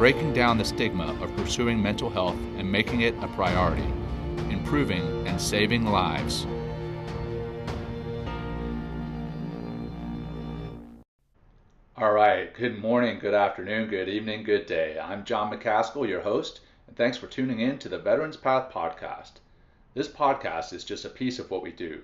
breaking down the stigma of pursuing mental health and making it a priority, improving and saving lives. All right, good morning, good afternoon, good evening, good day. I'm John McCaskill, your host, and thanks for tuning in to the Veterans Path podcast. This podcast is just a piece of what we do.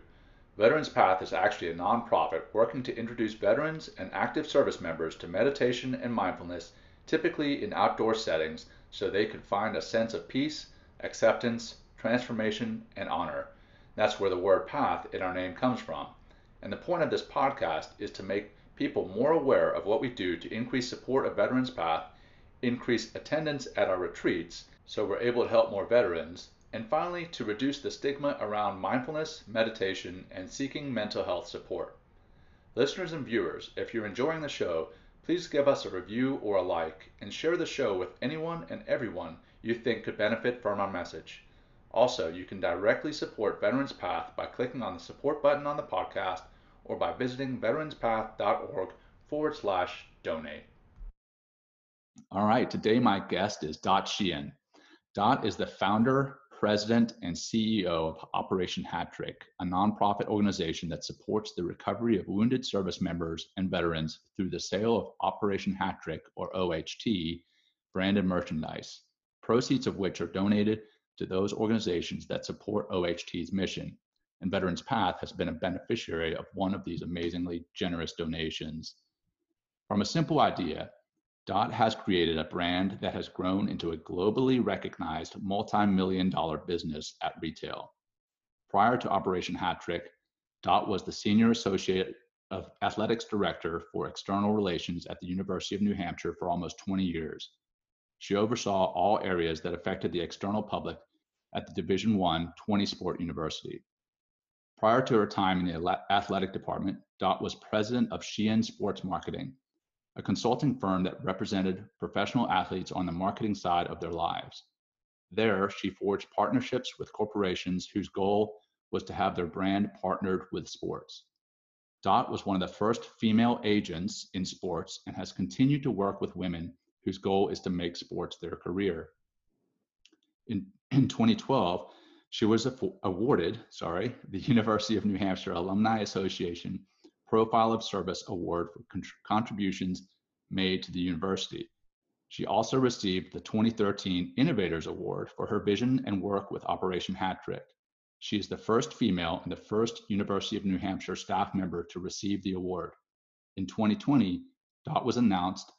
Veterans Path is actually a nonprofit working to introduce veterans and active service members to meditation and mindfulness typically in outdoor settings, so they could find a sense of peace, acceptance, transformation, and honor. That's where the word path in our name comes from. And the point of this podcast is to make people more aware of what we do to increase support of Veterans Path, increase attendance at our retreats so we're able to help more veterans, and finally to reduce the stigma around mindfulness, meditation, and seeking mental health support. Listeners and viewers, if you're enjoying the show, Please give us a review or a like and share the show with anyone and everyone you think could benefit from our message. Also, you can directly support Veterans Path by clicking on the support button on the podcast or by visiting veteranspath.org forward slash donate. All right, today my guest is Dot Sheehan. Dot is the founder, president, and CEO of Operation Hat Trick, a nonprofit organization that supports the recovery of wounded service members and veterans through the sale of Operation Hat Trick, or OHT, branded merchandise, proceeds of which are donated to those organizations that support OHT's mission. And Veterans Path has been a beneficiary of one of these amazingly generous donations. From a simple idea, Dot has created a brand that has grown into a globally recognized multi-million dollar business at retail. Prior to Operation Hat Trick, Dot was the Senior Associate of Athletics Director for External Relations at the University of New Hampshire for almost 20 years. She oversaw all areas that affected the external public at the Division I 20 Sport University. Prior to her time in the athletic department, Dot was president of Sheehan Sports Marketing, a consulting firm that represented professional athletes on the marketing side of their lives. There, she forged partnerships with corporations whose goal was to have their brand partnered with sports. Dot was one of the first female agents in sports and has continued to work with women whose goal is to make sports their career. In, in 2012, she was awarded, sorry, the University of New Hampshire Alumni Association Profile of Service Award for contributions made to the university. She also received the 2013 Innovators Award for her vision and work with Operation Hat Trick. She is the first female and the first University of New Hampshire staff member to receive the award. In 2020, Dot was announced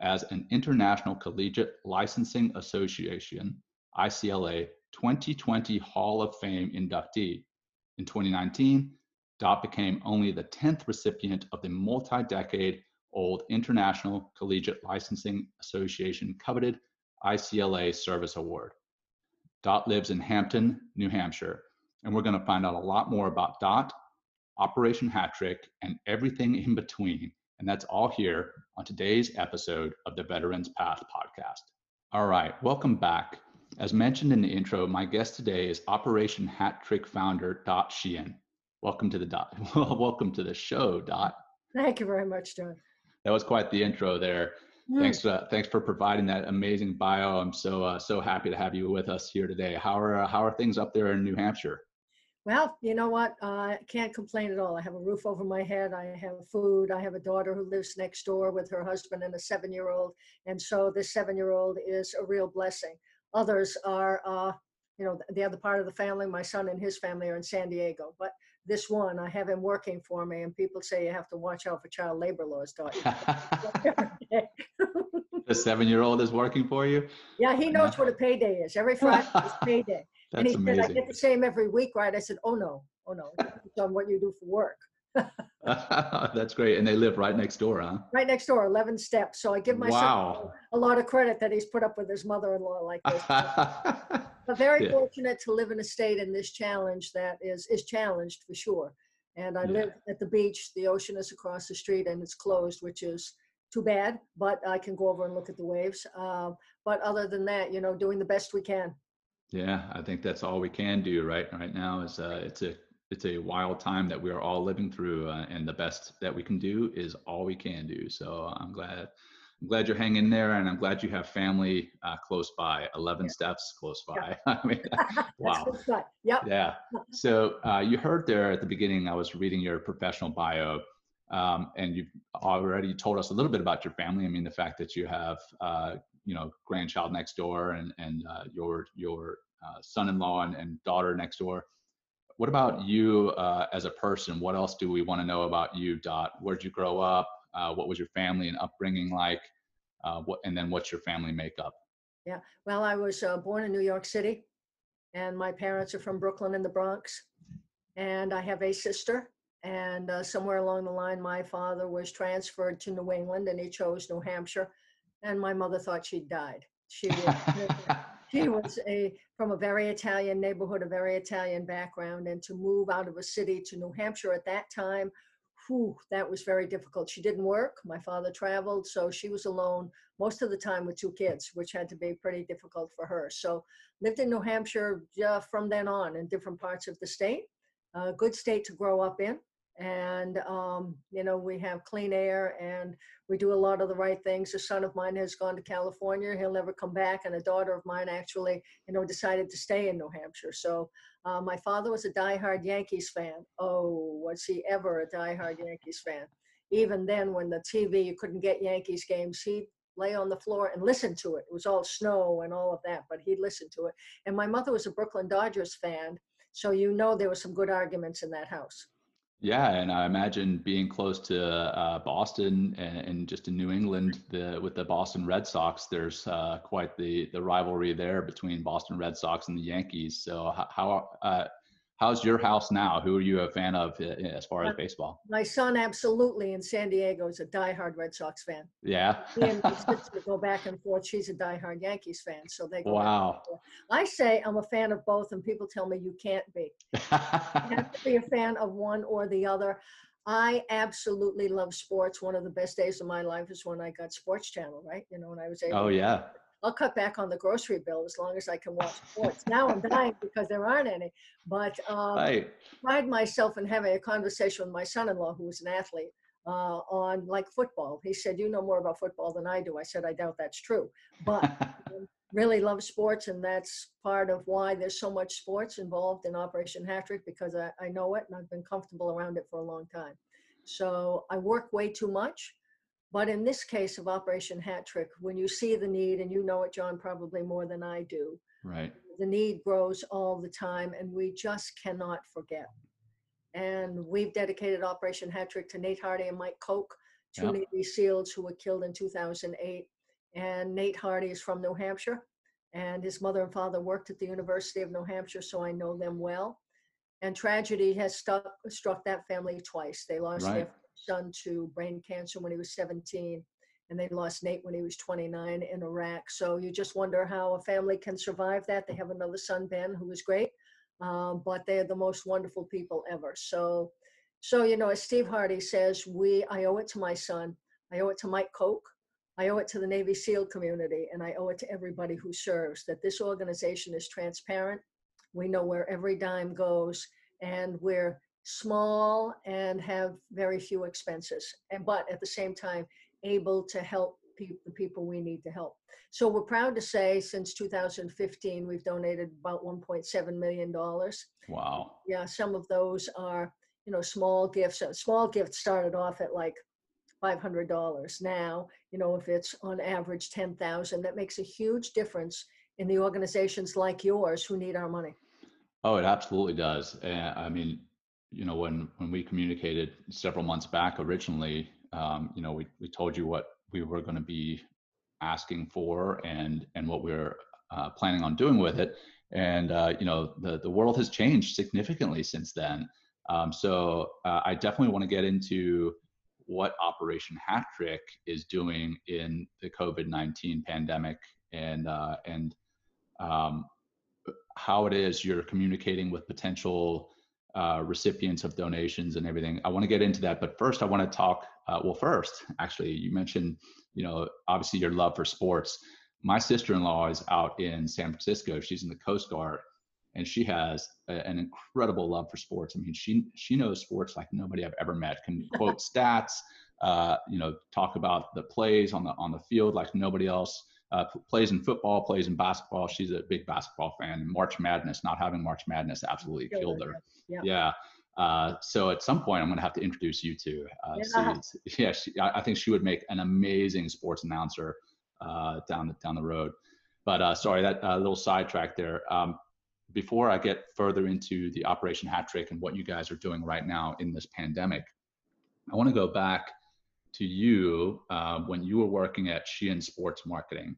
as an International Collegiate Licensing Association, ICLA 2020 Hall of Fame inductee. In 2019, Dot became only the 10th recipient of the multi-decade old International Collegiate Licensing Association coveted ICLA Service Award. Dot lives in Hampton, New Hampshire, and we're going to find out a lot more about Dot, Operation Hat Trick, and everything in between. And that's all here on today's episode of the Veterans Path podcast. All right, welcome back. As mentioned in the intro, my guest today is Operation Hat Trick founder Dot Sheehan. Welcome to the dot. welcome to the show, Dot. Thank you very much, John. That was quite the intro there. Mm. Thanks, uh, thanks for providing that amazing bio. I'm so uh, so happy to have you with us here today. How are uh, how are things up there in New Hampshire? Well, you know what? I can't complain at all. I have a roof over my head. I have food. I have a daughter who lives next door with her husband and a seven-year-old, and so this seven-year-old is a real blessing. Others are, uh, you know, the other part of the family. My son and his family are in San Diego, but this one, I have him working for me, and people say you have to watch out for child labor laws, don't you? the seven-year-old is working for you. Yeah, he knows what a payday is. Every Friday is payday. That's and he amazing. said, I get the same every week, right? I said, oh no, oh no, it's on what you do for work. That's great. And they live right next door, huh? Right next door, 11 steps. So I give myself wow. a lot of credit that he's put up with his mother-in-law like this. but very yeah. fortunate to live in a state in this challenge that is is challenged for sure. And I yeah. live at the beach. The ocean is across the street and it's closed, which is too bad, but I can go over and look at the waves. Uh, but other than that, you know, doing the best we can. Yeah, I think that's all we can do right right now. Is uh, it's a it's a wild time that we are all living through, uh, and the best that we can do is all we can do. So I'm glad I'm glad you're hanging there, and I'm glad you have family uh, close by. Eleven yeah. steps close by. Yeah. I mean, wow. Yep. Yeah. So uh, you heard there at the beginning. I was reading your professional bio. Um, and you've already told us a little bit about your family. I mean, the fact that you have, uh, you know, grandchild next door and and uh, your your uh, son-in-law and, and, daughter next door. What about you uh, as a person? What else do we want to know about you, Dot? Where'd you grow up? Uh, what was your family and upbringing like? Uh, what and then what's your family makeup? Yeah, well, I was born in New York City, and my parents are from Brooklyn in the Bronx, and I have a sister and uh, somewhere along the line, my father was transferred to New England and he chose New Hampshire. And my mother thought she'd died. She she was a, from a very Italian neighborhood, a very Italian background. And to move out of a city to New Hampshire at that time, whew, that was very difficult. She didn't work. My father traveled. So she was alone most of the time with two kids, which had to be pretty difficult for her. So lived in New Hampshire uh, from then on in different parts of the state. A good state to grow up in and um, you know we have clean air and we do a lot of the right things. A son of mine has gone to california. He'll never come back and a daughter of mine actually you know decided to stay in new hampshire. So uh, my father was a diehard yankees fan. Oh was he ever a diehard yankees fan? Even then when the tv you couldn't get yankees games he'd lay on the floor and listen to it. It was all snow and all of that but he'd listen to it. And my mother was a brooklyn dodgers fan so you know there were some good arguments in that house yeah, and I imagine being close to uh, Boston and, and, just in New England, the, with the Boston Red Sox, there's uh, quite the the rivalry there between Boston Red Sox and the Yankees. So how uh, How's your house now? Who are you a fan of uh, as far as baseball? My son, absolutely, in San Diego, is a diehard Red Sox fan. Yeah. he and my sister go back and forth. She's a diehard Yankees fan, so they go. Wow. I say I'm a fan of both, and people tell me you can't be. you have to be a fan of one or the other. I absolutely love sports. One of the best days of my life is when I got Sports Channel, right? You know, when I was able. Oh yeah. I'll cut back on the grocery bill as long as I can watch sports. now I'm dying because there aren't any. But um, I pride myself in having a conversation with my son-in-law, who was an athlete, uh, on like football. He said, "You know more about football than I do." I said, "I doubt that's true," but really love sports, and that's part of why there's so much sports involved in Operation Hat Trick because I, I know it and I've been comfortable around it for a long time. So I work way too much but in this case of Operation Hat Trick, when you see the need, and you know it, John, probably more than I do, right? The need grows all the time, and we just cannot forget. And we've dedicated Operation Hat Trick to Nate Hardy and Mike Koch, two yep. Navy SEALs who were killed in 2008. And Nate Hardy is from New Hampshire, and his mother and father worked at the University of New Hampshire, so I know them well. And tragedy has stuck, struck that family twice. They lost right. their son to brain cancer when he was 17 and they lost Nate when he was 29 in Iraq. So you just wonder how a family can survive that. They have another son, Ben, who is great, um, but they are the most wonderful people ever. So, so you know, as Steve Hardy says, we I owe it to my son, I owe it to Mike Koch, I owe it to the Navy SEAL community, and I owe it to everybody who serves that this organization is transparent. We know where every dime goes, and we're small and have very few expenses and but at the same time able to help pe- the people we need to help. So we're proud to say since 2015 we've donated about 1.7 million dollars. Wow. Yeah some of those are you know small gifts. Small gifts started off at like $500 now you know if it's on average 10,000 that makes a huge difference in the organizations like yours who need our money. Oh it absolutely does. And i mean you know, when when we communicated several months back originally, um, you know, we we told you what we were going to be asking for and and what we are uh, planning on doing with it. And uh, you know, the the world has changed significantly since then. Um, so uh, I definitely want to get into what Operation Hat Trick is doing in the COVID nineteen pandemic and uh, and um, how it is you're communicating with potential uh, recipients of donations and everything. I want to get into that, but first I want to talk. Uh, well, first, actually, you mentioned, you know, obviously your love for sports. My sister-in-law is out in San Francisco. She's in the Coast Guard, and she has a, an incredible love for sports. I mean, she she knows sports like nobody I've ever met. Can quote stats, uh, you know, talk about the plays on the on the field like nobody else uh, plays in football, plays in basketball. She's a big basketball fan. March Madness, not having March Madness absolutely killed, her. Yeah. yeah. Uh, so at some point, I'm going to have to introduce you to. Uh, yeah. yeah she, I think she would make an amazing sports announcer uh, down the down the road. But uh, sorry, that uh, little sidetrack there. Um, before I get further into the Operation Hat Trick and what you guys are doing right now in this pandemic, I want to go back to you uh, when you were working at Sheehan Sports Marketing.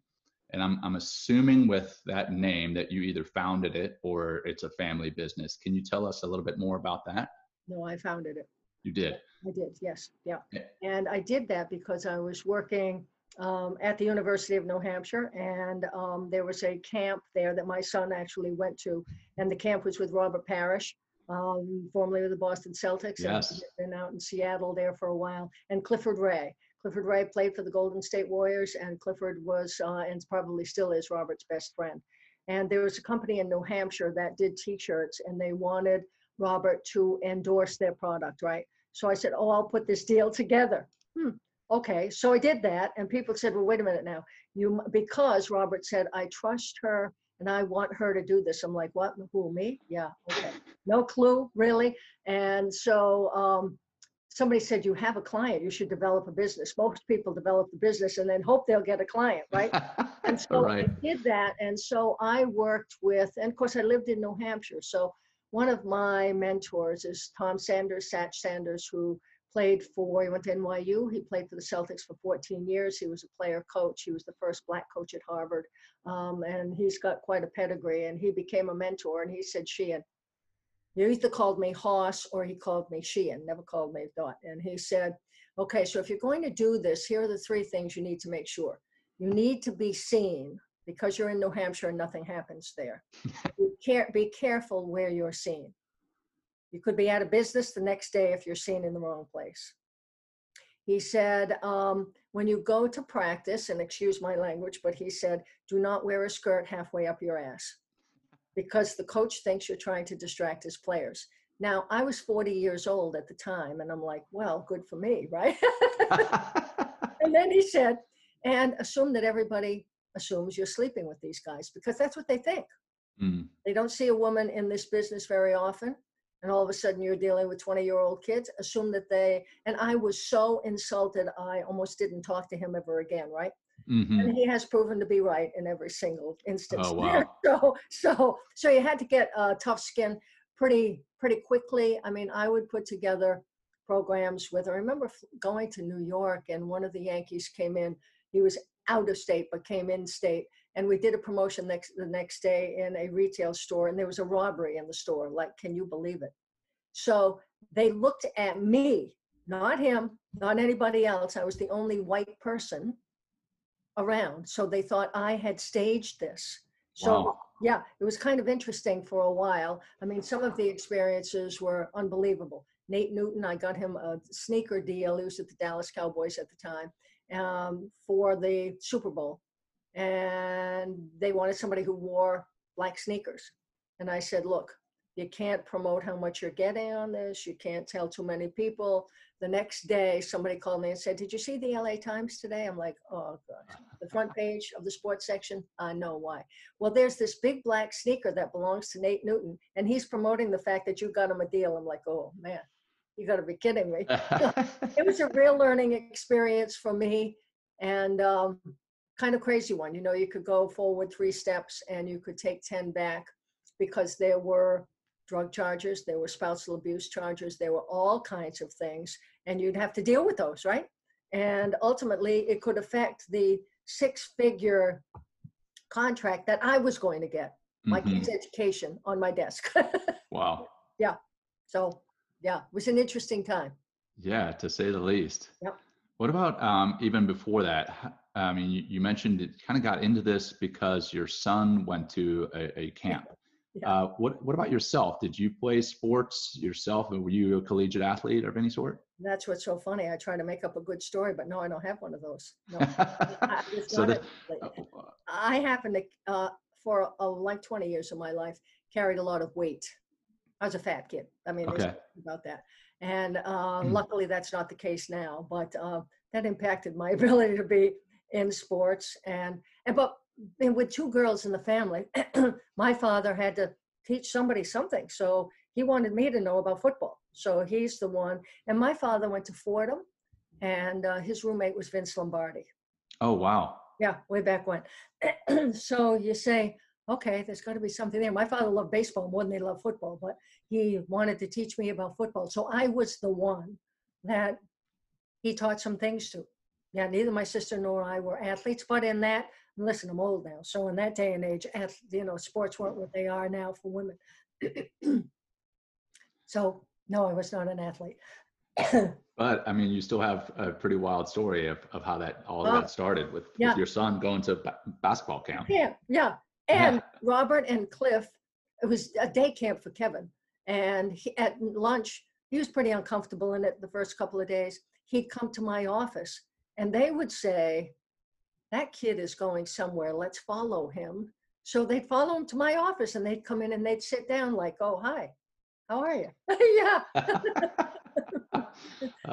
And I'm, I'm assuming with that name that you either founded it or it's a family business. Can you tell us a little bit more about that? No, I founded it. You did? I did, yes. Yeah. yeah. And I did that because I was working um, at the University of New Hampshire, and um, there was a camp there that my son actually went to, and the camp was with Robert Parish, um, formerly with the Boston Celtics, yes. and been out in Seattle there for a while, and Clifford Ray. Clifford Ray played for the Golden State Warriors, and Clifford was, uh, and probably still is, Robert's best friend. And there was a company in New Hampshire that did T-shirts, and they wanted Robert to endorse their product, right? So I said, "Oh, I'll put this deal together." Hmm. Okay, so I did that, and people said, "Well, wait a minute now, you," because Robert said, "I trust her and I want her to do this. I'm like, what? Who, me? Yeah, okay. No clue, really. And so um, somebody said, you have a client, you should develop a business. Most people develop the business and then hope they'll get a client, right? and so right. I did that. And so I worked with, and of course I lived in New Hampshire. So one of my mentors is Tom Sanders, Satch Sanders, who played for, he went to NYU. He played for the Celtics for 14 years. He was a player coach. He was the first black coach at Harvard. Um, and he's got quite a pedigree. And he became a mentor. And he said, "She Sheehan, he either called me Hoss or he called me Sheehan, never called me Dot. And he said, okay, so if you're going to do this, here are the three things you need to make sure. You need to be seen because you're in New Hampshire and nothing happens there. care- be careful where you're seen. You could be out of business the next day if you're seen in the wrong place. He said, um, when you go to practice, and excuse my language, but he said, do not wear a skirt halfway up your ass because the coach thinks you're trying to distract his players. Now, I was 40 years old at the time, and I'm like, well, good for me, right? and then he said, and assume that everybody assumes you're sleeping with these guys because that's what they think. Mm. They don't see a woman in this business very often and all of a sudden you're dealing with 20 year old kids assume that they and i was so insulted i almost didn't talk to him ever again right mm-hmm. and he has proven to be right in every single instance. Oh, wow. so so so you had to get uh, tough skin pretty pretty quickly. I mean i would put together programs with i remember going to new york and one of the yankees came in. He was out of state but came in state. And we did a promotion next the next day in a retail store and there was a robbery in the store like can you believe it? So they looked at me not him not anybody else. I was the only white person around so they thought i had staged this so wow. yeah it was kind of interesting for a while i mean some of the experiences were unbelievable nate newton i got him a sneaker deal he was at the dallas cowboys at the time um, for the super bowl and they wanted somebody who wore black sneakers. And I said, look, you can't promote how much you're getting on this. You can't tell too many people. The next day, somebody called me and said, Did you see the LA Times today? I'm like, Oh, gosh. The front page of the sports section? I know why. Well, there's this big black sneaker that belongs to Nate Newton, and he's promoting the fact that you got him a deal. I'm like, Oh, man, you got to be kidding me. it was a real learning experience for me. And um, kind of crazy one. You know, you could go forward three steps and you could take 10 back because there were drug charges, there were spousal abuse charges, there were all kinds of things, and you'd have to deal with those, right? And ultimately, it could affect the six figure contract that I was going to get, my mm-hmm. kids' education on my desk. wow. Yeah. So yeah, it was an interesting time. Yeah, to say the least. Yep. What about um, even before that? I mean, you, you mentioned it kind of got into this because your son went to a, a camp. Yeah. Uh, what What about yourself? Did you play sports yourself? and Were you a collegiate athlete of any sort? That's what's so funny. I try to make up a good story, but no, I don't have one of those. No, I, so a- uh, I happen to, uh, for uh, like 20 years of my life, carried a lot of weight. I was a fat kid. I mean, okay. about that. And uh, Mm. luckily, that's not the case now. But uh, that impacted my ability to be in sports. And and but and with two girls in the family, my father had to teach somebody something. So he wanted me to know about football. So he's the one. And my father went to Fordham, and uh, his roommate was Vince Lombardi. Oh wow. Yeah, way back when. so you say, okay, there's got to be something there. My father loved baseball more than he loved football, but he wanted to teach me about football. So I was the one that he taught some things to. Yeah, neither my sister nor I were athletes, but in that, listen, I'm old now. So in that day and age, you know, sports weren't what they are now for women. so no, I was not an athlete. But I mean, you still have a pretty wild story of, of how that all Oh, got started with, yeah. with your son going to ba- basketball camp. Yeah, yeah. And Robert and Cliff, it was a day camp for Kevin. And he, at lunch, he was pretty uncomfortable in it the first couple of days. He'd come to my office and they would say, That kid is going somewhere. Let's follow him. So they'd follow him to my office and they'd come in and they'd sit down, like, Oh, hi, how are you? yeah. oh,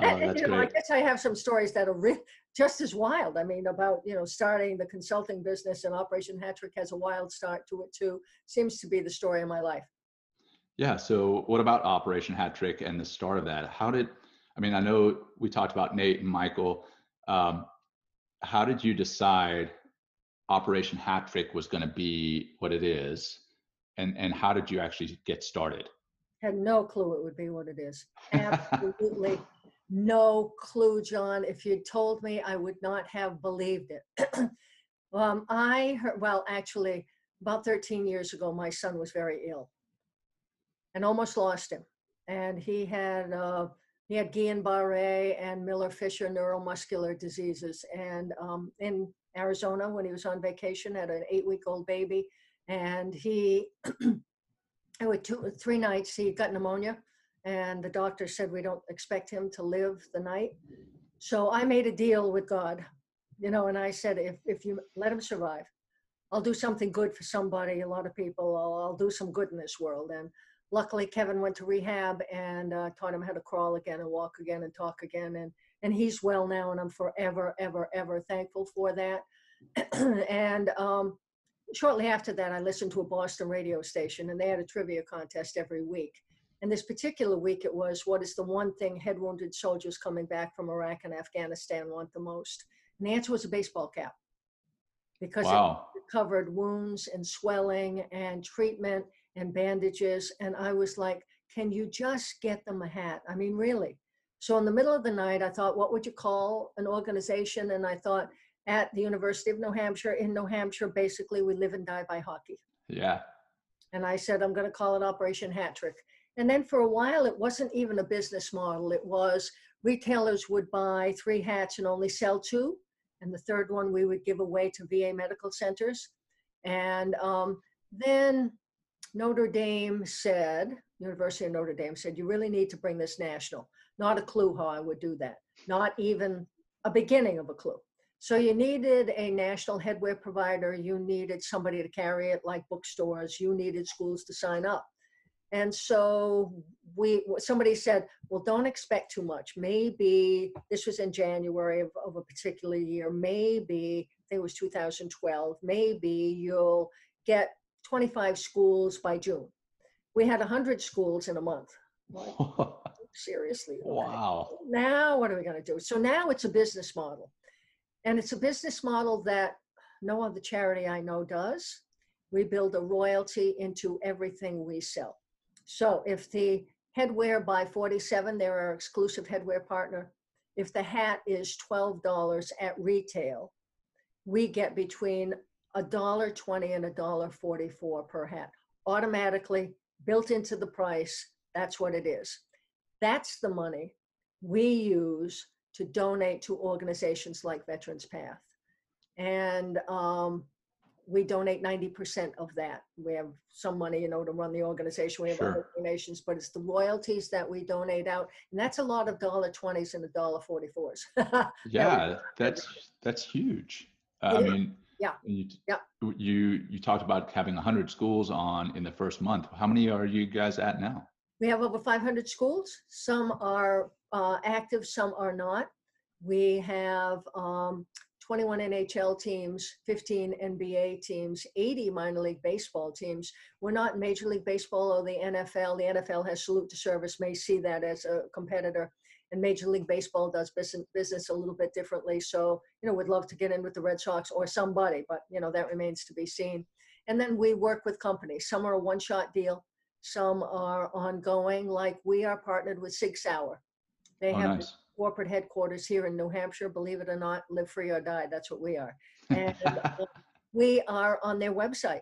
And, you know, I guess I have some stories that are re- just as wild. I mean, about you know starting the consulting business and Operation Hat Trick has a wild start to it too. Seems to be the story of my life. Yeah. So, what about Operation Hat Trick and the start of that? How did, I mean, I know we talked about Nate and Michael. Um, how did you decide Operation Hat Trick was going to be what it is? And, and how did you actually get started? Had no clue it would be what it is. Absolutely no clue, John. If you'd told me, I would not have believed it. um, I heard, well, actually, about 13 years ago, my son was very ill and almost lost him. And he had uh, he had Guillain-Barré and Miller-Fisher neuromuscular diseases. And um, in Arizona, when he was on vacation, had an eight-week-old baby, and he, with two, three nights, he got pneumonia, and the doctor said we don't expect him to live the night. So I made a deal with God, you know, and I said, if if you let him survive, I'll do something good for somebody, a lot of people. I'll, I'll do some good in this world. And luckily, Kevin went to rehab and uh, taught him how to crawl again and walk again and talk again. And and he's well now, and I'm forever, ever, ever thankful for that. and um, shortly after that, I listened to a Boston radio station, and they had a trivia contest every week. And this particular week, it was what is the one thing head wounded soldiers coming back from Iraq and Afghanistan want the most? And the answer was a baseball cap because it covered wounds and swelling and treatment and bandages. And I was like, can you just get them a hat? I mean, really. So in the middle of the night, I thought, what would you call an organization? And I thought, at the University of New Hampshire, in New Hampshire, basically, we live and die by hockey. Yeah. And I said, I'm going to call it Operation Hat Trick. And then for a while, it wasn't even a business model. It was retailers would buy three hats and only sell two. And the third one we would give away to VA medical centers. And um, then Notre Dame said, University of Notre Dame said, you really need to bring this national. Not a clue how I would do that, not even a beginning of a clue. So you needed a national headwear provider. You needed somebody to carry it like bookstores. You needed schools to sign up. And so we, somebody said, well, don't expect too much. Maybe this was in January of, of a particular year. Maybe, I think it was 2012, maybe you'll get 25 schools by June. We had 100 schools in a month. Like, seriously. okay. wow. Now, what are we going to do? So now it's a business model. And it's a business model that no other charity I know does. We build a royalty into everything we sell. So if the headwear by 47, they're our exclusive headwear partner. If the hat is $12 at retail, we get between a dollar 20 and a dollar 44 per hat automatically built into the price. That's what it is. That's the money we use to donate to organizations like Veterans Path. And um, we donate 90% of that. We have some money, you know, to run the organization. We have Sure. other donations, but it's the royalties that we donate out. And that's a lot of dollar twenties and a dollar forty fours. Yeah, that's that's huge. Uh, I mean, Yeah. You, Yeah. you you talked about having hundred schools on in the first month. How many are you guys at now? We have over 500 schools. Some are uh, active, some are not. We have um, 21 NHL teams, 15 NBA teams, 80 minor league baseball teams. We're not Major League Baseball or the NFL. The NFL has salute to service, may see that as a competitor. And Major League Baseball does business, business a little bit differently. So, you know, we'd love to get in with the Red Sox or somebody, but, you know, that remains to be seen. And then we work with companies. Some are a one shot deal, some are ongoing, like we are partnered with Sig Sauer. They Oh, have nice. corporate headquarters here in New Hampshire, believe it or not, live free or die, that's what we are. And uh, we are on their website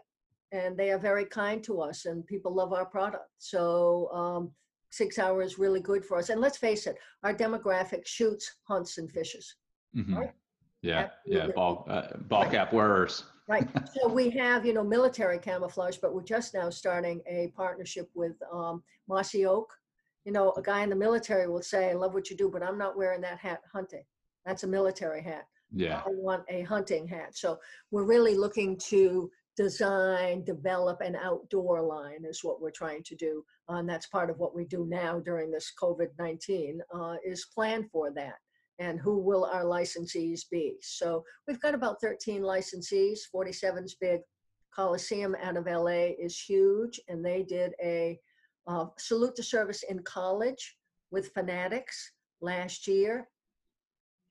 and they are very kind to us and people love our product. So um, Sig Sauer is really good for us. And let's face it, our demographic shoots, hunts, and fishes. Mhm. Right. Yeah, yeah, ball uh, ball cap wearers. Right. So we have, you know, military camouflage, but we're just now starting a partnership with um, Mossy Oak. You know, a guy in the military will say, I love what you do, but I'm not wearing that hat hunting. That's a military hat. Yeah, I want a hunting hat. So we're really looking to design, develop an outdoor line is what we're trying to do. Uh, And that's part of what we do now during this COVID-19 uh, is plan for that. And who will our licensees be? So we've got about 13 licensees, 47's big. Colosseum out of LA is huge and they did a uh, salute to service in college with Fanatics last year.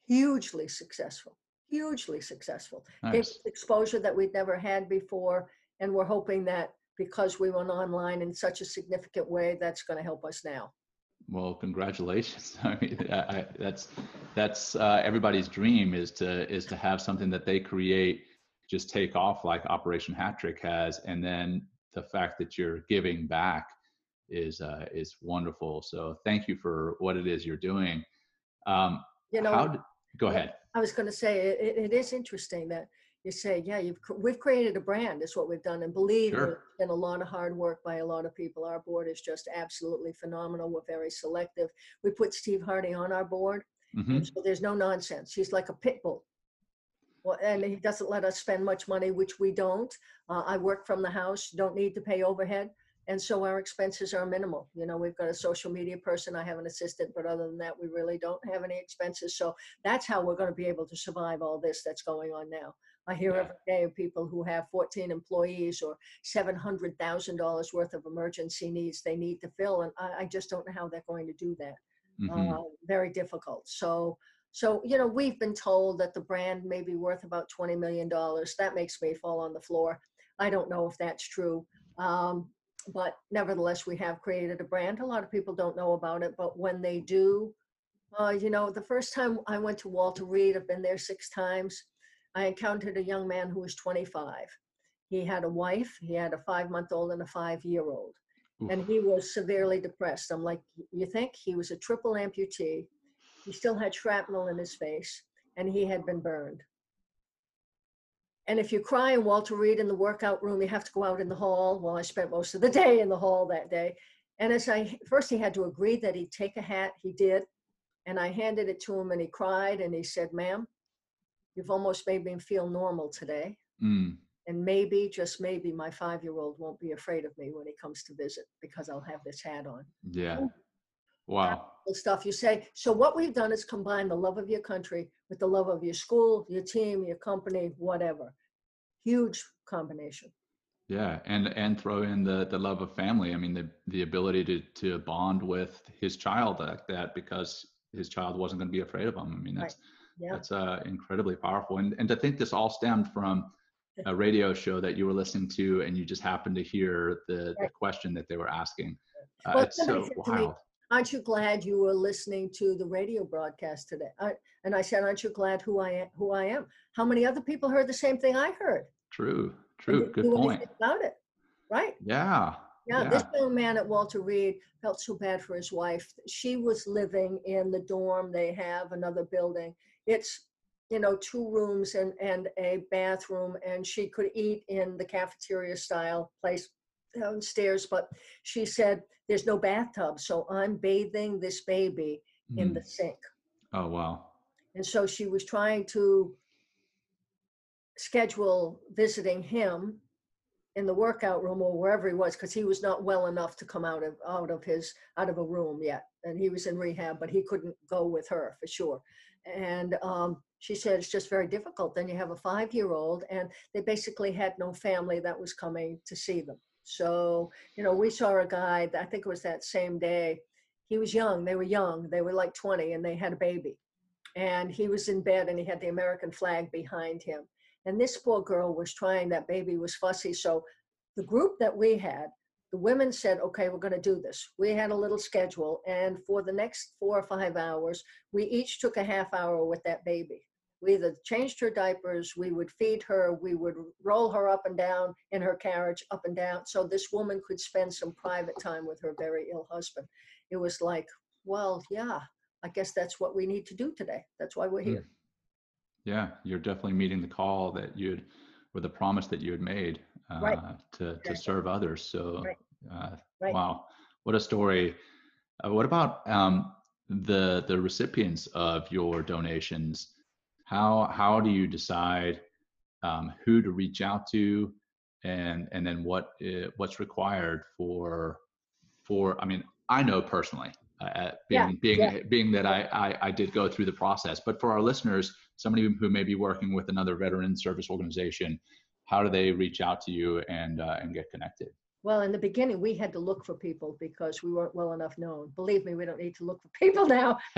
Hugely successful, hugely successful gave us exposure that we'd never had before. And we're hoping that because we went online in such a significant way, that's going to help us now. Well, congratulations. I mean, I, I, that's that's uh, everybody's dream is to is to have something that they create just take off like Operation Hat Trick has, and then the fact that you're giving back is uh, is wonderful. So thank you for what it is you're doing. Um, You know, how? Go ahead. I was going to say it, it- is interesting that you say, yeah, you've we've created a brand, is what we've done, and believe me, Sure. it's been a lot of hard work by a lot of people. Our board is just absolutely phenomenal. We're very selective. We put Steve Hardy on our board, hmm so there's no nonsense. He's like a pit bull. Well, and he doesn't let us spend much money, which we don't. Uh, I work from the house, don't need to pay overhead. And so our expenses are minimal. You know, we've got a social media person, I have an assistant, but other than that, we really don't have any expenses. So that's how we're going to be able to survive all this that's going on now. I hear Yeah. every day of people who have 14 employees or $700,000 worth of emergency needs they need to fill. And I, I just don't know how they're going to do that hmm uh, very difficult. So, so you know, we've been told that the brand may be worth about twenty million dollars. That makes me fall on the floor. I don't know if that's true, um, but nevertheless, we have created a brand. A lot of people don't know about it, but when they do, uh, you know, the first time I went to Walter Reed, I've been there six times. I encountered a young man who was 25. He had a wife. He had a five-month-old and a five-year-old and he was severely depressed. I'm like, you think he was a triple amputee? He still had shrapnel in his face, and he had been burned. And if you cry in Walter Reed in the workout room, you have to go out in the hall. Well, I spent most of the day in the hall that day. And as I first, he had to agree that he'd take a hat. He did. And I handed it to him, and he cried, and he said, Ma'am, you've almost made me feel normal today. Mm, And maybe, just maybe, my five year old won't be afraid of me when he comes to visit because I'll have this hat on. yeah. Wow. Stuff you say. So, what we've done is combine the love of your country with the love of your school, your team, your company, whatever. Huge combination. Yeah, and and throw in the the love of family. I mean, the the ability to to bond with his child like that because his child wasn't going to be afraid of him. I mean, Right. that's Yeah. that's uh, incredibly powerful. And and to think this all stemmed from a radio show that you were listening to, and you just happened to hear the the question that they were asking. Uh, Well, it's so me, wild. Aren't you glad you were listening to the radio broadcast today? I, and I said, Aren't you glad who I am? Who I am? How many other people heard the same thing I heard? True, true. Good point. About it, right? Yeah, Yeah, Yeah. this young man at Walter Reed felt so bad for his wife. She was living in the dorm they have, another building. It's, you know, two rooms and, and a bathroom, and she could eat in the cafeteria style place downstairs. But she said, There's no bathtub, so I'm bathing this baby in Mm. the sink. Oh wow. And so she was trying to schedule visiting him in the workout room or wherever he was because he was not well enough to come out of out of his out of a room yet and he was in rehab but he couldn't go with her for sure and um, she said it's just very difficult then you have a five year old and they basically had no family that was coming to see them so you know we saw a guy i think it was that same day he was young they were young they were like 20 and they had a baby and he was in bed and he had the american flag behind him and this poor girl was trying, that baby was fussy. So the group that we had, the women said, okay, we're going to do this. We had a little schedule. And for the next four or five hours, we each took a half hour with that baby. We either changed her diapers, we would feed her, we would roll her up and down in her carriage, up and down, so this woman could spend some private time with her very ill husband. It was like, well, yeah, I guess that's what we need to do today. That's why we're here. Yeah, you're definitely meeting the call that you'd or the promise that you had made uh, Right. to to serve others. So uh, Right. wow, what a story. Uh, what about um, the the recipients of your donations? How how do you decide um, who to reach out to, and and then what i- what's required for for? I mean, I know personally, uh, Yeah, being being yeah. being that I, I I did go through the process, but for our listeners, somebody who may be working with another veteran service organization, how do they reach out to you and uh, and get connected? Well, in the beginning, we had to look for people because we weren't well enough known. Believe me, we don't need to look for people now.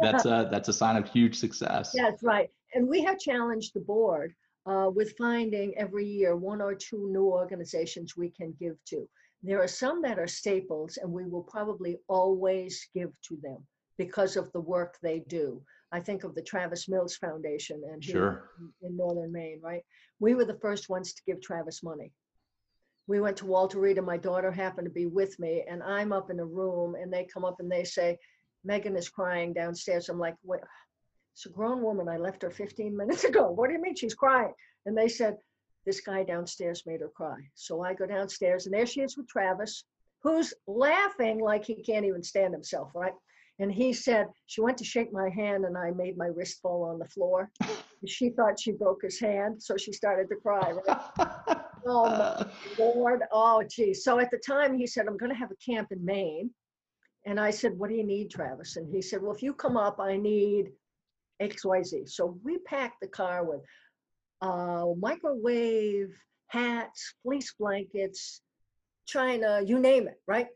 that's a that's a sign of huge success. That's right. And we have challenged the board uh, with finding every year one or two new organizations we can give to. There are some that are staples, and we will probably always give to them because of the work they do. I think of the Travis Mills Foundation and here Sure. in northern Maine, right? We were the first ones to give Travis money. We went to Walter Reed, and my daughter happened to be with me, and I'm up in a room, and they come up and they say, Megan is crying downstairs. I'm like, what? It's a grown woman. I left her 15 minutes ago. What do you mean she's crying? And they said, this guy downstairs made her cry. So I go downstairs, and there she is with Travis, who's laughing like he can't even stand himself, right? And he said, she went to shake my hand, and I made my wrist fall on the floor. She thought she broke his hand, so she started to cry. Right? Oh, my Lord, oh, geez. So at the time, he said, I'm going to have a camp in Maine. And I said, What do you need, Travis? And he said, Well, if you come up, I need XYZ. So we packed the car with uh, microwave, hats, fleece blankets, china, you name it, right?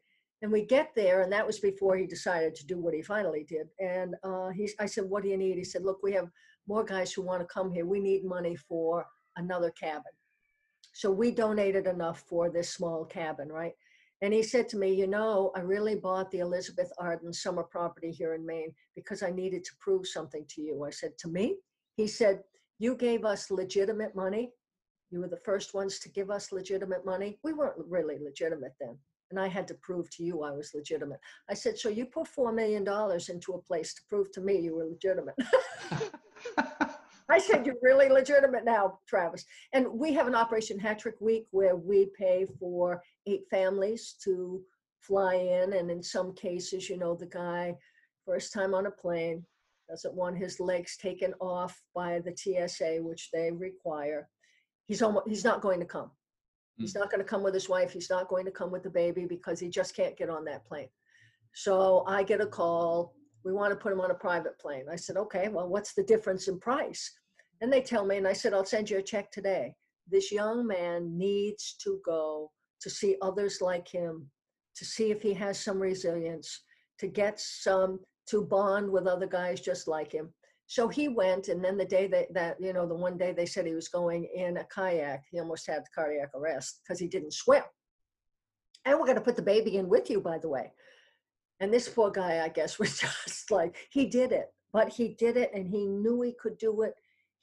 And we get there, and that was before he decided to do what he finally did. And uh, he, I said, What do you need? He said, Look, we have more guys who want to come here. We need money for another cabin. So we donated enough for this small cabin, right? And he said to me, You know, I really bought the Elizabeth Arden summer property here in Maine because I needed to prove something to you. I said, To me? He said, You gave us legitimate money. You were the first ones to give us legitimate money. We weren't really legitimate then. And I had to prove to you I was legitimate. I said, So you put $4 million into a place to prove to me you were legitimate. I said, You're really legitimate now, Travis. And we have an Operation Hat Trick Week where we pay for eight families to fly in. And in some cases, you know, the guy, first time on a plane, doesn't want his legs taken off by the TSA, which they require. He's almost, he's not going to come. He's hmm. not going to come with his wife. He's not going to come with the baby because he just can't get on that plane. So I get a call. We want to put him on a private plane. I said, okay, well, what's the difference in price? And they tell me, and I said, I'll send you a check today. This young man needs to go to see others like him, to see if he has some resilience, to get some, to bond with other guys just like him. So he went, and then the day that, that you know, the one day they said he was going in a kayak, he almost had cardiac arrest because he didn't swim. And we're going to put the baby in with you, by the way. And this poor guy, I guess, was just like, he did it, but he did it and he knew he could do it.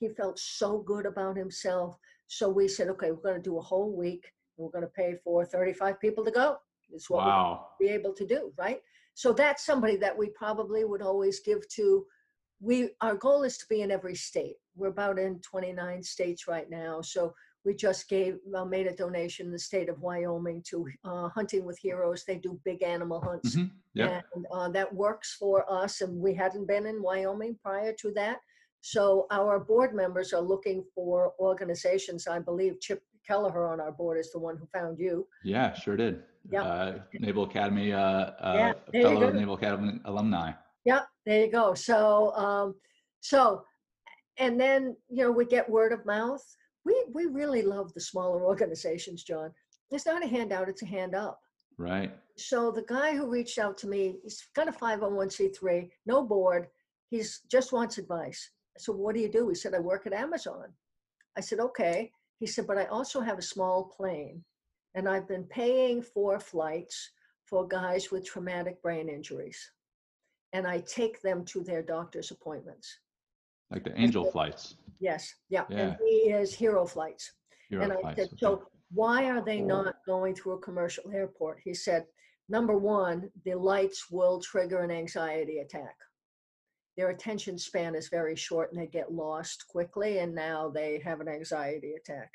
He felt so good about himself. So we said, okay, we're going to do a whole week. and We're going to pay for 35 people to go. It's what wow. we'll be able to do, right? So that's somebody that we probably would always give to. We our goal is to be in every state. We're about in 29 states right now. So we just gave uh, made a donation in the state of Wyoming to uh, Hunting with Heroes. They do big animal hunts, Mhm. Yep. and uh, that works for us. And we hadn't been in Wyoming prior to that, so our board members are looking for organizations. I believe Chip Kelleher on our board is the one who found you. Yeah, sure did. Yeah. Uh, Naval Academy, uh, uh, Yeah, fellow. Naval Academy alumni. Yep, there you go. So, um, so, and then you know we get word of mouth. We we really love the smaller organizations, John. It's not a handout; it's a hand up. Right. So the guy who reached out to me, he's got a 501c3, no board. He's just wants advice. So what do you do? He said, I work at Amazon. I said, okay. He said, but I also have a small plane and I've been paying for flights for guys with traumatic brain injuries. And I take them to their doctor's appointments. Like the angel flights. Yes, yeah. Yeah. And he is Hero Flights. Hero And I flights. said, okay. so why are they not going through a commercial airport? He said, number one, the lights will trigger an anxiety attack. Their attention span is very short and they get lost quickly, and now they have an anxiety attack.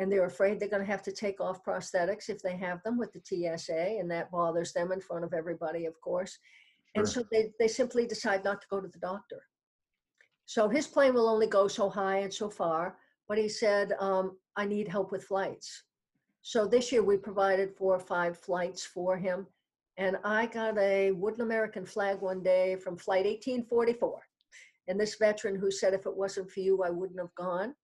And they're afraid they're going to have to take off prosthetics if they have them with the TSA, and that bothers them in front of everybody, of course. And Sure. so they, they simply decide not to go to the doctor. So his plane will only go so high and so far, but he said, um, I need help with flights. So this year we provided four or five flights for him. And I got a wooden American flag one day from Flight 1844. And this veteran who said, if it wasn't for you, I wouldn't have gone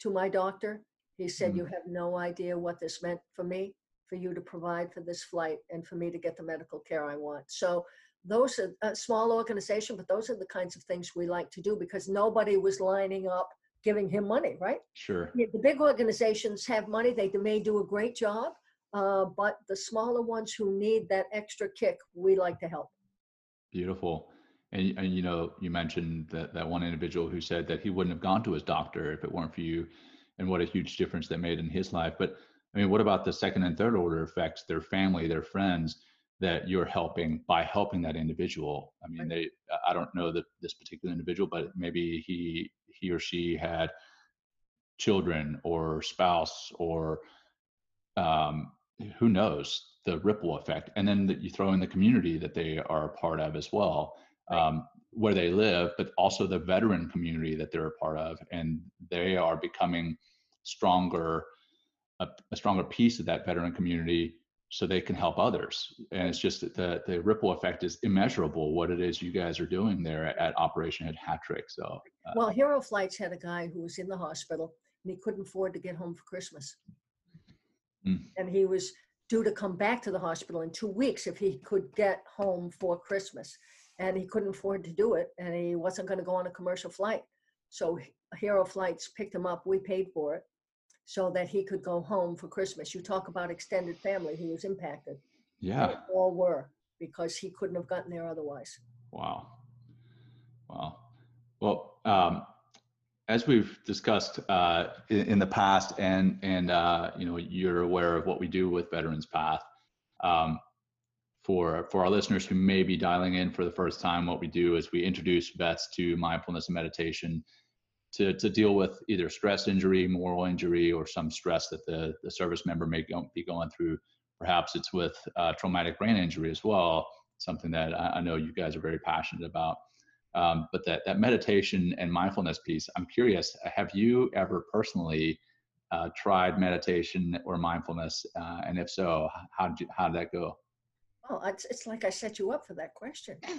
to my doctor. He said, Mm. You have no idea what this meant for me, for you to provide for this flight and for me to get the medical care I want. So those are a small organization, but those are the kinds of things we like to do because nobody was lining up giving him money, right? Sure. The big organizations have money they may do a great job uh, but the smaller ones who need that extra kick we like to help Beautiful. And, and you know, you mentioned that, that one individual who said that he wouldn't have gone to his doctor if it weren't for you and what a huge difference that made in his life. But I mean, what about the second and third order effects, their family, their friends that you're helping by helping that individual? I mean, they, I don't know that this particular individual, but maybe he, he or she had children or spouse or um, who knows the ripple effect and then that you throw in the community that they are a part of as well um, where they live but also the veteran community that they're a part of and they are becoming stronger a, a stronger piece of that veteran community so they can help others. And it's just that the, the ripple effect is immeasurable what it is you guys are doing there at operation at hat trick so uh, well hero flights had a guy who was in the hospital and he couldn't afford to get home for christmas Mm. and he was due to come back to the hospital in two weeks if he could get home for christmas and he couldn't afford to do it and he wasn't going to go on a commercial flight so hero flights picked him up we paid for it so that he could go home for christmas you talk about extended family he was impacted yeah all were because he couldn't have gotten there otherwise Wow. Wow. Well, um, as we've discussed uh, in, in the past, and and uh, you know, you're aware of what we do with Veterans Path. Um, for for our listeners who may be dialing in for the first time, what we do is we introduce vets to mindfulness and meditation to to deal with either stress injury, moral injury, or some stress that the the service member may go, be going through. Perhaps it's with uh, traumatic brain injury as well, something that I, I know you guys are very passionate about. Um, but that that meditation and mindfulness piece, I'm curious, have you ever personally uh, tried meditation or mindfulness? Uh, and if so, how did you, how did that go? Well, it's, it's like i set you up for that question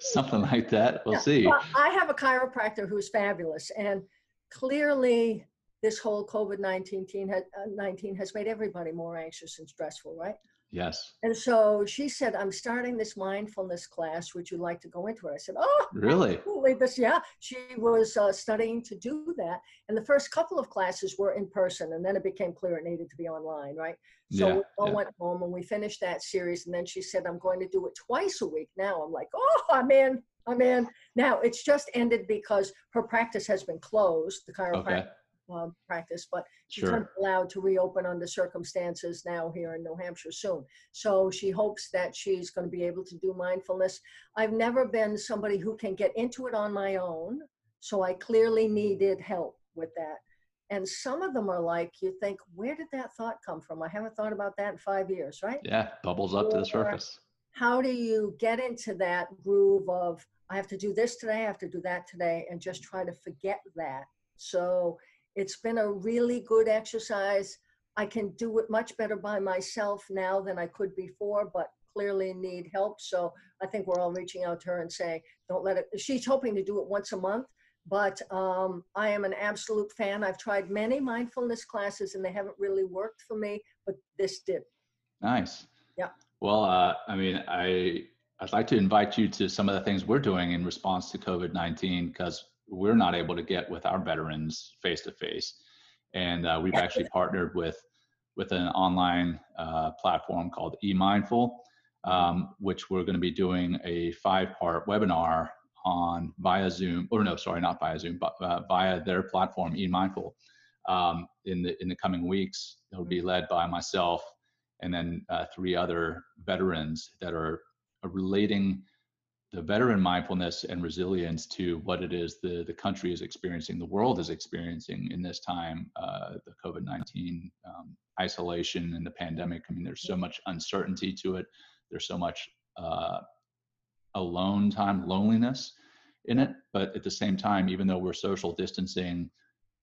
Something like that. We'll Yeah, see. Well, I have a chiropractor who's fabulous, and clearly, this whole COVID 19 has, uh, 19 has made everybody more anxious and stressful, right? Yes. And so she said, I'm starting this mindfulness class. Would you like to go into it? I said, Oh, Really? absolutely. This, yeah. She was uh, studying to do that. And the first couple of classes were in person, and then it became clear it needed to be online, right? So Yeah, we all yeah. went home and we finished that series. And then she said, I'm going to do it twice a week now. I'm like, oh, I'm in. I'm in. Now it's just ended because her practice has been closed, the chiropractor, Okay. Um, practice, but she's Sure. not allowed to reopen under circumstances now here in New Hampshire soon. So she hopes that she's going to be able to do mindfulness. I've never been somebody who can get into it on my own, so I clearly needed help with that. And some of them are like, you think, where did that thought come from? I haven't thought about that in five years, right? Yeah, bubbles up to the surface. how do you get into that groove of I have to do this today, I have to do that today, and just try to forget that? So it's been a really good exercise. I can do it much better by myself now than I could before, but clearly need help. So I think we're all reaching out to her and saying, don't let it. She's hoping to do it once a month, but um, I am an absolute fan. I've tried many mindfulness classes and they haven't really worked for me, but this did. Nice. Yeah. Well, uh, I mean, I I'd like to invite you to some of the things we're doing in response to COVID nineteen because we're not able to get with our veterans face to face, and uh, we've actually partnered with with an online uh, platform called eMindful, um, which we're going to be doing a five part webinar on via Zoom, or no, sorry, not via Zoom, but uh, via their platform eMindful um, in the in the coming weeks. It'll be led by myself and then uh, three other veterans that are, are relating the veteran mindfulness and resilience to what it is the, the country is experiencing, the world is experiencing in this time, uh, the COVID 19 um, isolation and the pandemic. I mean, there's so much uncertainty to it, there's so much uh, alone time, loneliness in it. But at the same time, even though we're social distancing,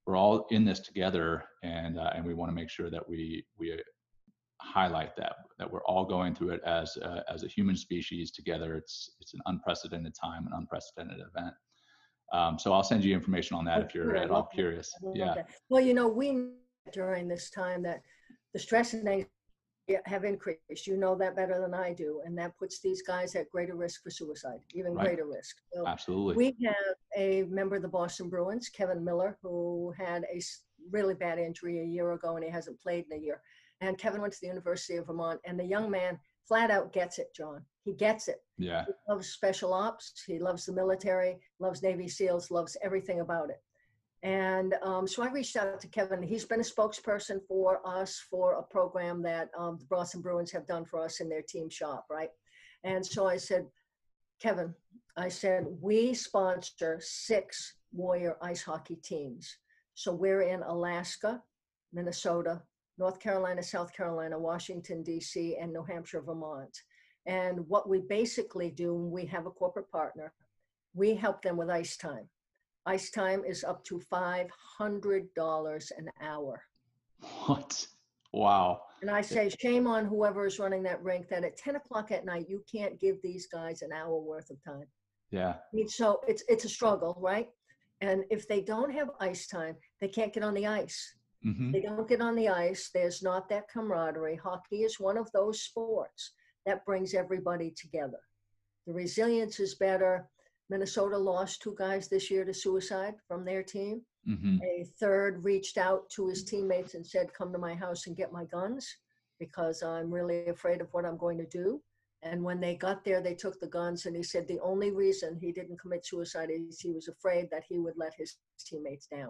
we're all in this together, and uh, and we want to make sure that we we highlight that that we're all going through it as a, as a human species together. It's it's an unprecedented time, an unprecedented event. Um, so I'll send you information on that if you're at all curious. Yeah. Well, you know, we during this time that the stress and anxiety have increased. You know that better than I do, and that puts these guys at greater risk for suicide, even Right. greater risk. So absolutely. we have a member of the Boston Bruins, Kevan Miller, who had a really bad injury a year ago, and he hasn't played in a year. And Kevan went to the University of Vermont, and the young man flat out gets it, John. He gets it yeah, he loves special ops. He loves the military, loves Navy SEALs, loves everything about it. And um, so I reached out to Kevan. He's been a spokesperson for us for a program that um, the Boston Bruins have done for us in their team shop, right? And so I said, Kevan, I said, we sponsor six Warrior ice hockey teams. So we're in Alaska, Minnesota, North Carolina, South Carolina, Washington, D.C., and New Hampshire, Vermont. And what we basically do, we have a corporate partner, we help them with ice time. Ice time is up to $500 an hour. what? Wow. And I say, shame on whoever is running that rink that at 10 o'clock at night, you can't give these guys an hour worth of time. Yeah, I mean, so it's, it's a struggle, right? And if they don't have ice time, they can't get on the ice. Hmm They don't get on the ice. There's not that camaraderie. Hockey is one of those sports that brings everybody together. The resilience is better. Minnesota lost two guys this year to suicide from their team. hmm A third reached out to his teammates and said, Come to my house and get my guns because I'm really afraid of what I'm going to do. And when they got there, they took the guns, and he said the only reason he didn't commit suicide is he was afraid that he would let his teammates down.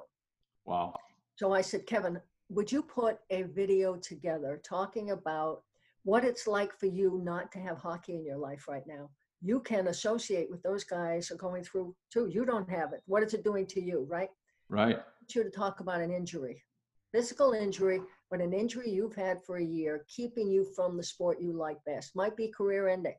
Wow. So I said, Kevan, would you put a video together talking about what it's like for you not to have hockey in your life right now? You can associate with those guys are going through too. You don't have it. What is it doing to you, right? Right. I want you to talk about an injury, physical injury, but an injury you've had for a year, keeping you from the sport you like best. Might be career ending.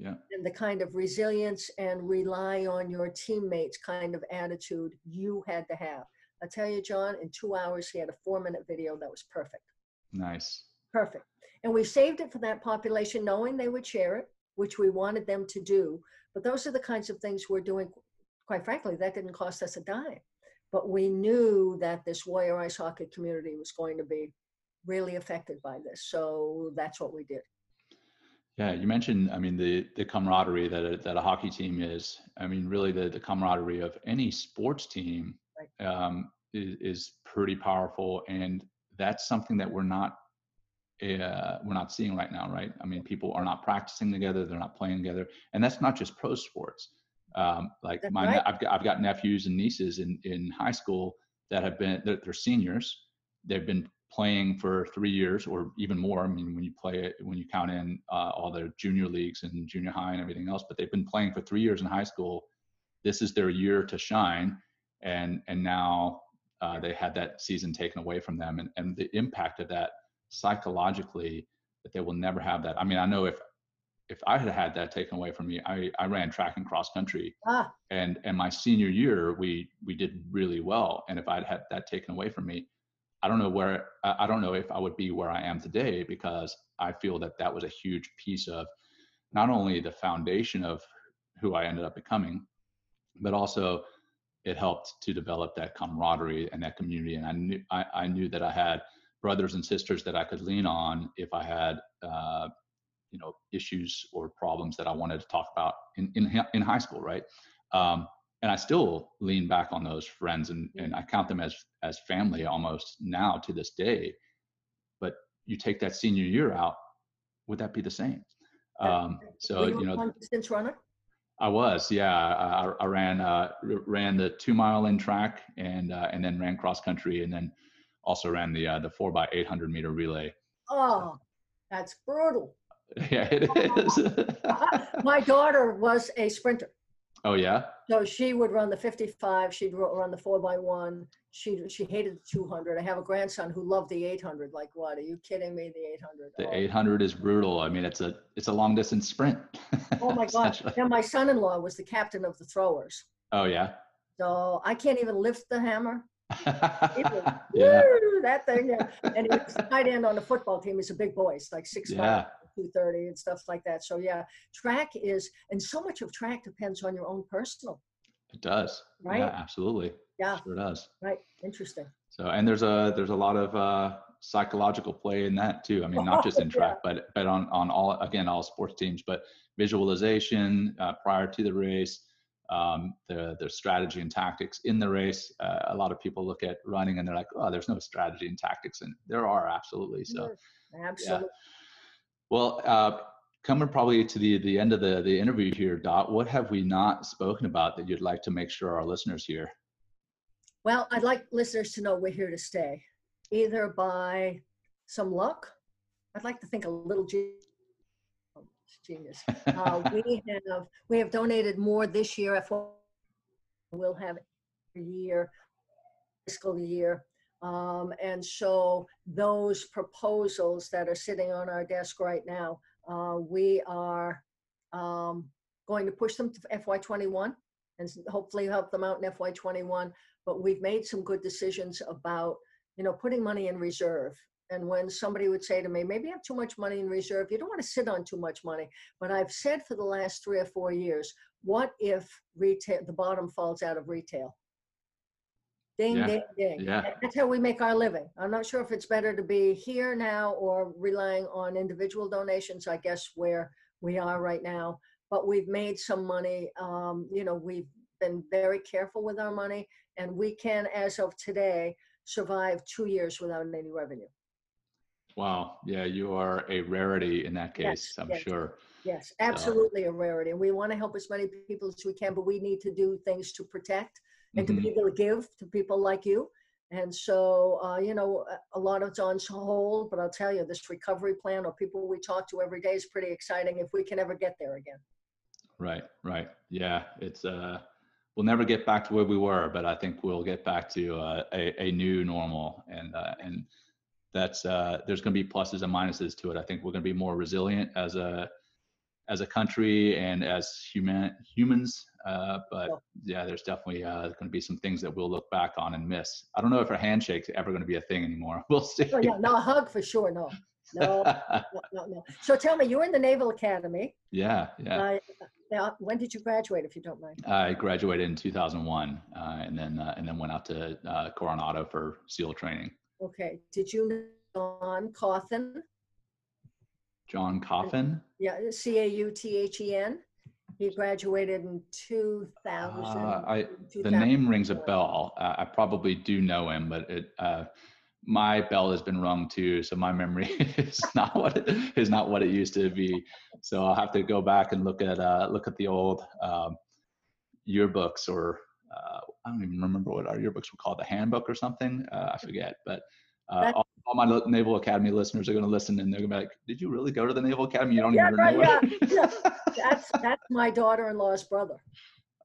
Yeah. And the kind of resilience and rely on your teammates kind of attitude you had to have. I tell you, John, in two hours, he had a four minute video that was perfect. Nice. Perfect. And we saved it for that population, knowing they would share it, which we wanted them to do. But those are the kinds of things we're doing. Quite frankly, that didn't cost us a dime. But we knew that this Warrior Ice Hockey community was going to be really affected by this. So that's what we did. Yeah, you mentioned, I mean, the the camaraderie that a, that a hockey team is. I mean, really, the the camaraderie of any sports team um, is, is pretty powerful, and that's something that we're not uh, we're not seeing right now, right? I mean, people are not practicing together; they're not playing together, and that's not just pro sports. Um, like That's my, right. I've got I've got nephews and nieces in in high school that have been they're, they're seniors. They've been playing for three years or even more. I mean, when you play it, when you count in uh, all the junior leagues and junior high and everything else, but they've been playing for three years in high school. This is their year to shine, and and now uh, they had that season taken away from them, and and the impact of that psychologically that they will never have that. I mean, I know if if I had had that taken away from me, I, I ran track and cross country, ah. and and my senior year we we did really well. And if I'd had that taken away from me, I don't know where I don't know if I would be where I am today because I feel that that was a huge piece of not only the foundation of who I ended up becoming, but also it helped to develop that camaraderie and that community. And I knew I, I knew that I had brothers and sisters that I could lean on if I had uh, you know issues or problems that I wanted to talk about in in, in high school, right? Um, and I still lean back on those friends and, and I count them as as family almost now to this day. But you take that senior year out, would that be the same? Um, so you, you know, distance runner. I was, yeah. I, I ran uh, ran the two mile in track and uh, and then ran cross country and then also ran the uh, the four by eight hundred meter relay. Oh, that's brutal. Yeah, it is. My daughter was a sprinter. Oh yeah. So she would run the 55. She'd run the four by one. She she hated the 200. I have a grandson who loved the 800. Like what? Are you kidding me? The 800. The oh. 800 is brutal. I mean, it's a it's a long distance sprint. oh my gosh! Now my son-in-law was the captain of the throwers. Oh yeah. So I can't even lift the hammer. was, yeah. that thing. Yeah. And he was tight end on the football team. He's a big boy. He's like six yeah. five. 230 and stuff like that. So yeah, track is, and so much of track depends on your own personal. It does. Right. Yeah, absolutely. Yeah. Sure does. Right. Interesting. So, and there's a, there's a lot of, uh, psychological play in that too. I mean, not just in track, yeah. but, but on, on all, again, all sports teams, but visualization uh, prior to the race, um, the, the strategy and tactics in the race. Uh, a lot of people look at running and they're like, oh, there's no strategy and tactics. And there are absolutely. So, absolutely. Well, uh, coming probably to the the end of the the interview here, Dot. What have we not spoken about that you'd like to make sure our listeners hear? Well, I'd like listeners to know we're here to stay, either by some luck. I'd like to think a little genius. Uh, we have we have donated more this year. We'll have a year fiscal year um, and so those proposals that are sitting on our desk right now, uh, we are um, going to push them to FY21 and hopefully help them out in FY21. But we've made some good decisions about, you know, putting money in reserve. And when somebody would say to me, maybe I have too much money in reserve, you don't want to sit on too much money. But I've said for the last three or four years, what if retail, the bottom falls out of retail? Ding, yeah. ding, ding. Yeah. That's how we make our living. I'm not sure if it's better to be here now or relying on individual donations, I guess, where we are right now. But we've made some money. Um, you know, we've been very careful with our money, and we can, as of today, survive two years without any revenue. Wow. Yeah, you are a rarity in that case, yes, I'm yes. sure. Yes, absolutely a rarity. And we want to help as many people as we can, but we need to do things to protect and mm-hmm. to be able to give to people like you. And so, uh, you know, a lot of it's on hold, but I'll tell you, this recovery plan or people we talk to every day is pretty exciting if we can ever get there again. Right, right. Yeah, it's, uh, we'll never get back to where we were, but I think we'll get back to uh, a, a new normal. And, uh, and that's, uh, there's going to be pluses and minuses to it. I think we're going to be more resilient as a, as a country and as human humans. Uh, but yeah, there's definitely uh, going to be some things that we'll look back on and miss. I don't know if a handshake's ever going to be a thing anymore. We'll see. Oh, yeah, no, a hug for sure. No, no, no, no, no. So tell me, you were in the Naval Academy. Yeah, yeah. Uh, when did you graduate, if you don't mind? I graduated in 2001, uh, and then uh, and then went out to uh, Coronado for SEAL training. Okay. Did you know John Cauthen? John Cauthen. Yeah, C A U T H E N. He graduated in 2000. Uh, I, the name rings a bell. Uh, I probably do know him, but it, uh, my bell has been rung too, so my memory is not what it, is not what it used to be. So I'll have to go back and look at uh, look at the old um, yearbooks or uh, I don't even remember what our yearbooks were called, the handbook or something. Uh, I forget, but uh, all, my Naval Academy listeners are going to listen and they're going to be like, "Did you really go to the Naval Academy? You don't yeah, even right, know yeah, it." yeah. That's that's my daughter-in-law's brother.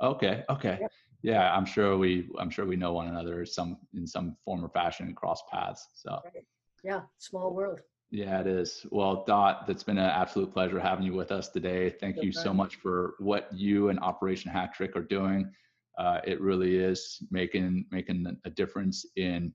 Okay, okay, Yep. yeah. I'm sure we I'm sure we know one another some in some form or fashion and cross paths. So Yeah, small world. yeah, it is. Well, Dot, it's been an absolute pleasure having you with us today. Thank Good you so much for what you and Operation Hat Trick are doing. Uh, it really is making making a difference in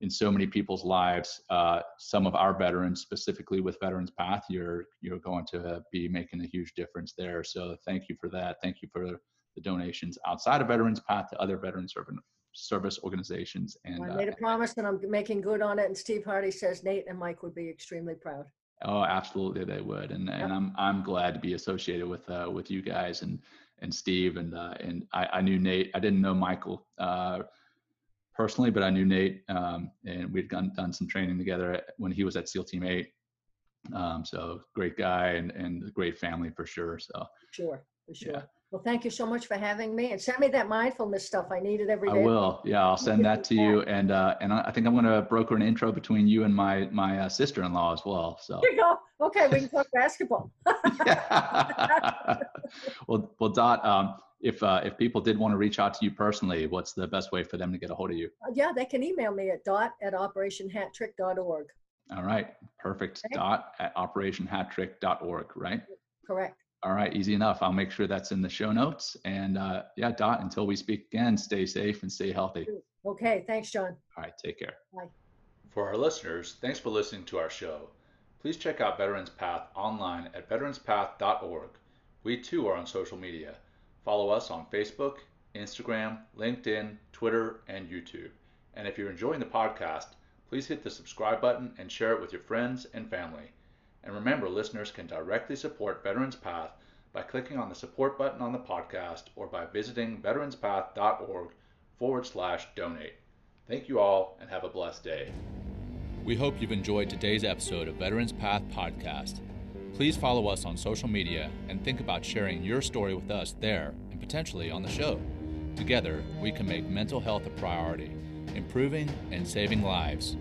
in so many people's lives. Uh, some of our veterans, specifically with Veterans Path, you're you're going to be making a huge difference there. So thank you for that. Thank you for the donations outside of Veterans Path to other veteran service service organizations. And I uh, made a promise and I'm making good on it. And Steve Hardy says Nate and Mike would be extremely proud. Oh, absolutely, they would, and and I'm I'm glad to be associated with uh, with you guys and and Steve and uh, and I, I knew Nate. I didn't know Michael uh, personally, but I knew Nate, um, and we'd done done some training together when he was at SEAL Team Eight. Um, so great guy and and a great family for sure. So Sure, for sure. Yeah. Well, thank you so much for having me and send me that mindfulness stuff. I need it every I will. Yeah, I'll send that to you, and uh, and I think I'm going to broker an intro between you and my my uh, sister-in-law as well. So. Here you go. Okay, we can talk basketball. Well, well, Dot, um, if uh, if people did want to reach out to you personally, what's the best way for them to get a hold of you? Uh, yeah, they can email me at dot at operationhattrick.org. All right, perfect. Okay. Dot at operationhattrick.org, right? Correct. All right, easy enough. I'll make sure that's in the show notes. And uh, yeah, Dot, until we speak again, stay safe and stay healthy. Okay, thanks, John. All right, take care. Bye. For our listeners, thanks for listening to our show. Please check out Veterans Path online at veteranspath.org. We too are on social media. Follow us on Facebook, Instagram, LinkedIn, Twitter, and YouTube. And if you're enjoying the podcast, please hit the subscribe button and share it with your friends and family. And remember, listeners can directly support Veterans Path by clicking on the support button on the podcast or by visiting veteranspath.org forward slash donate. Thank you all and have a blessed day. We hope you've enjoyed today's episode of Veterans Path Podcast. Please follow us on social media and think about sharing your story with us there and potentially on the show. Together, we can make mental health a priority, improving and saving lives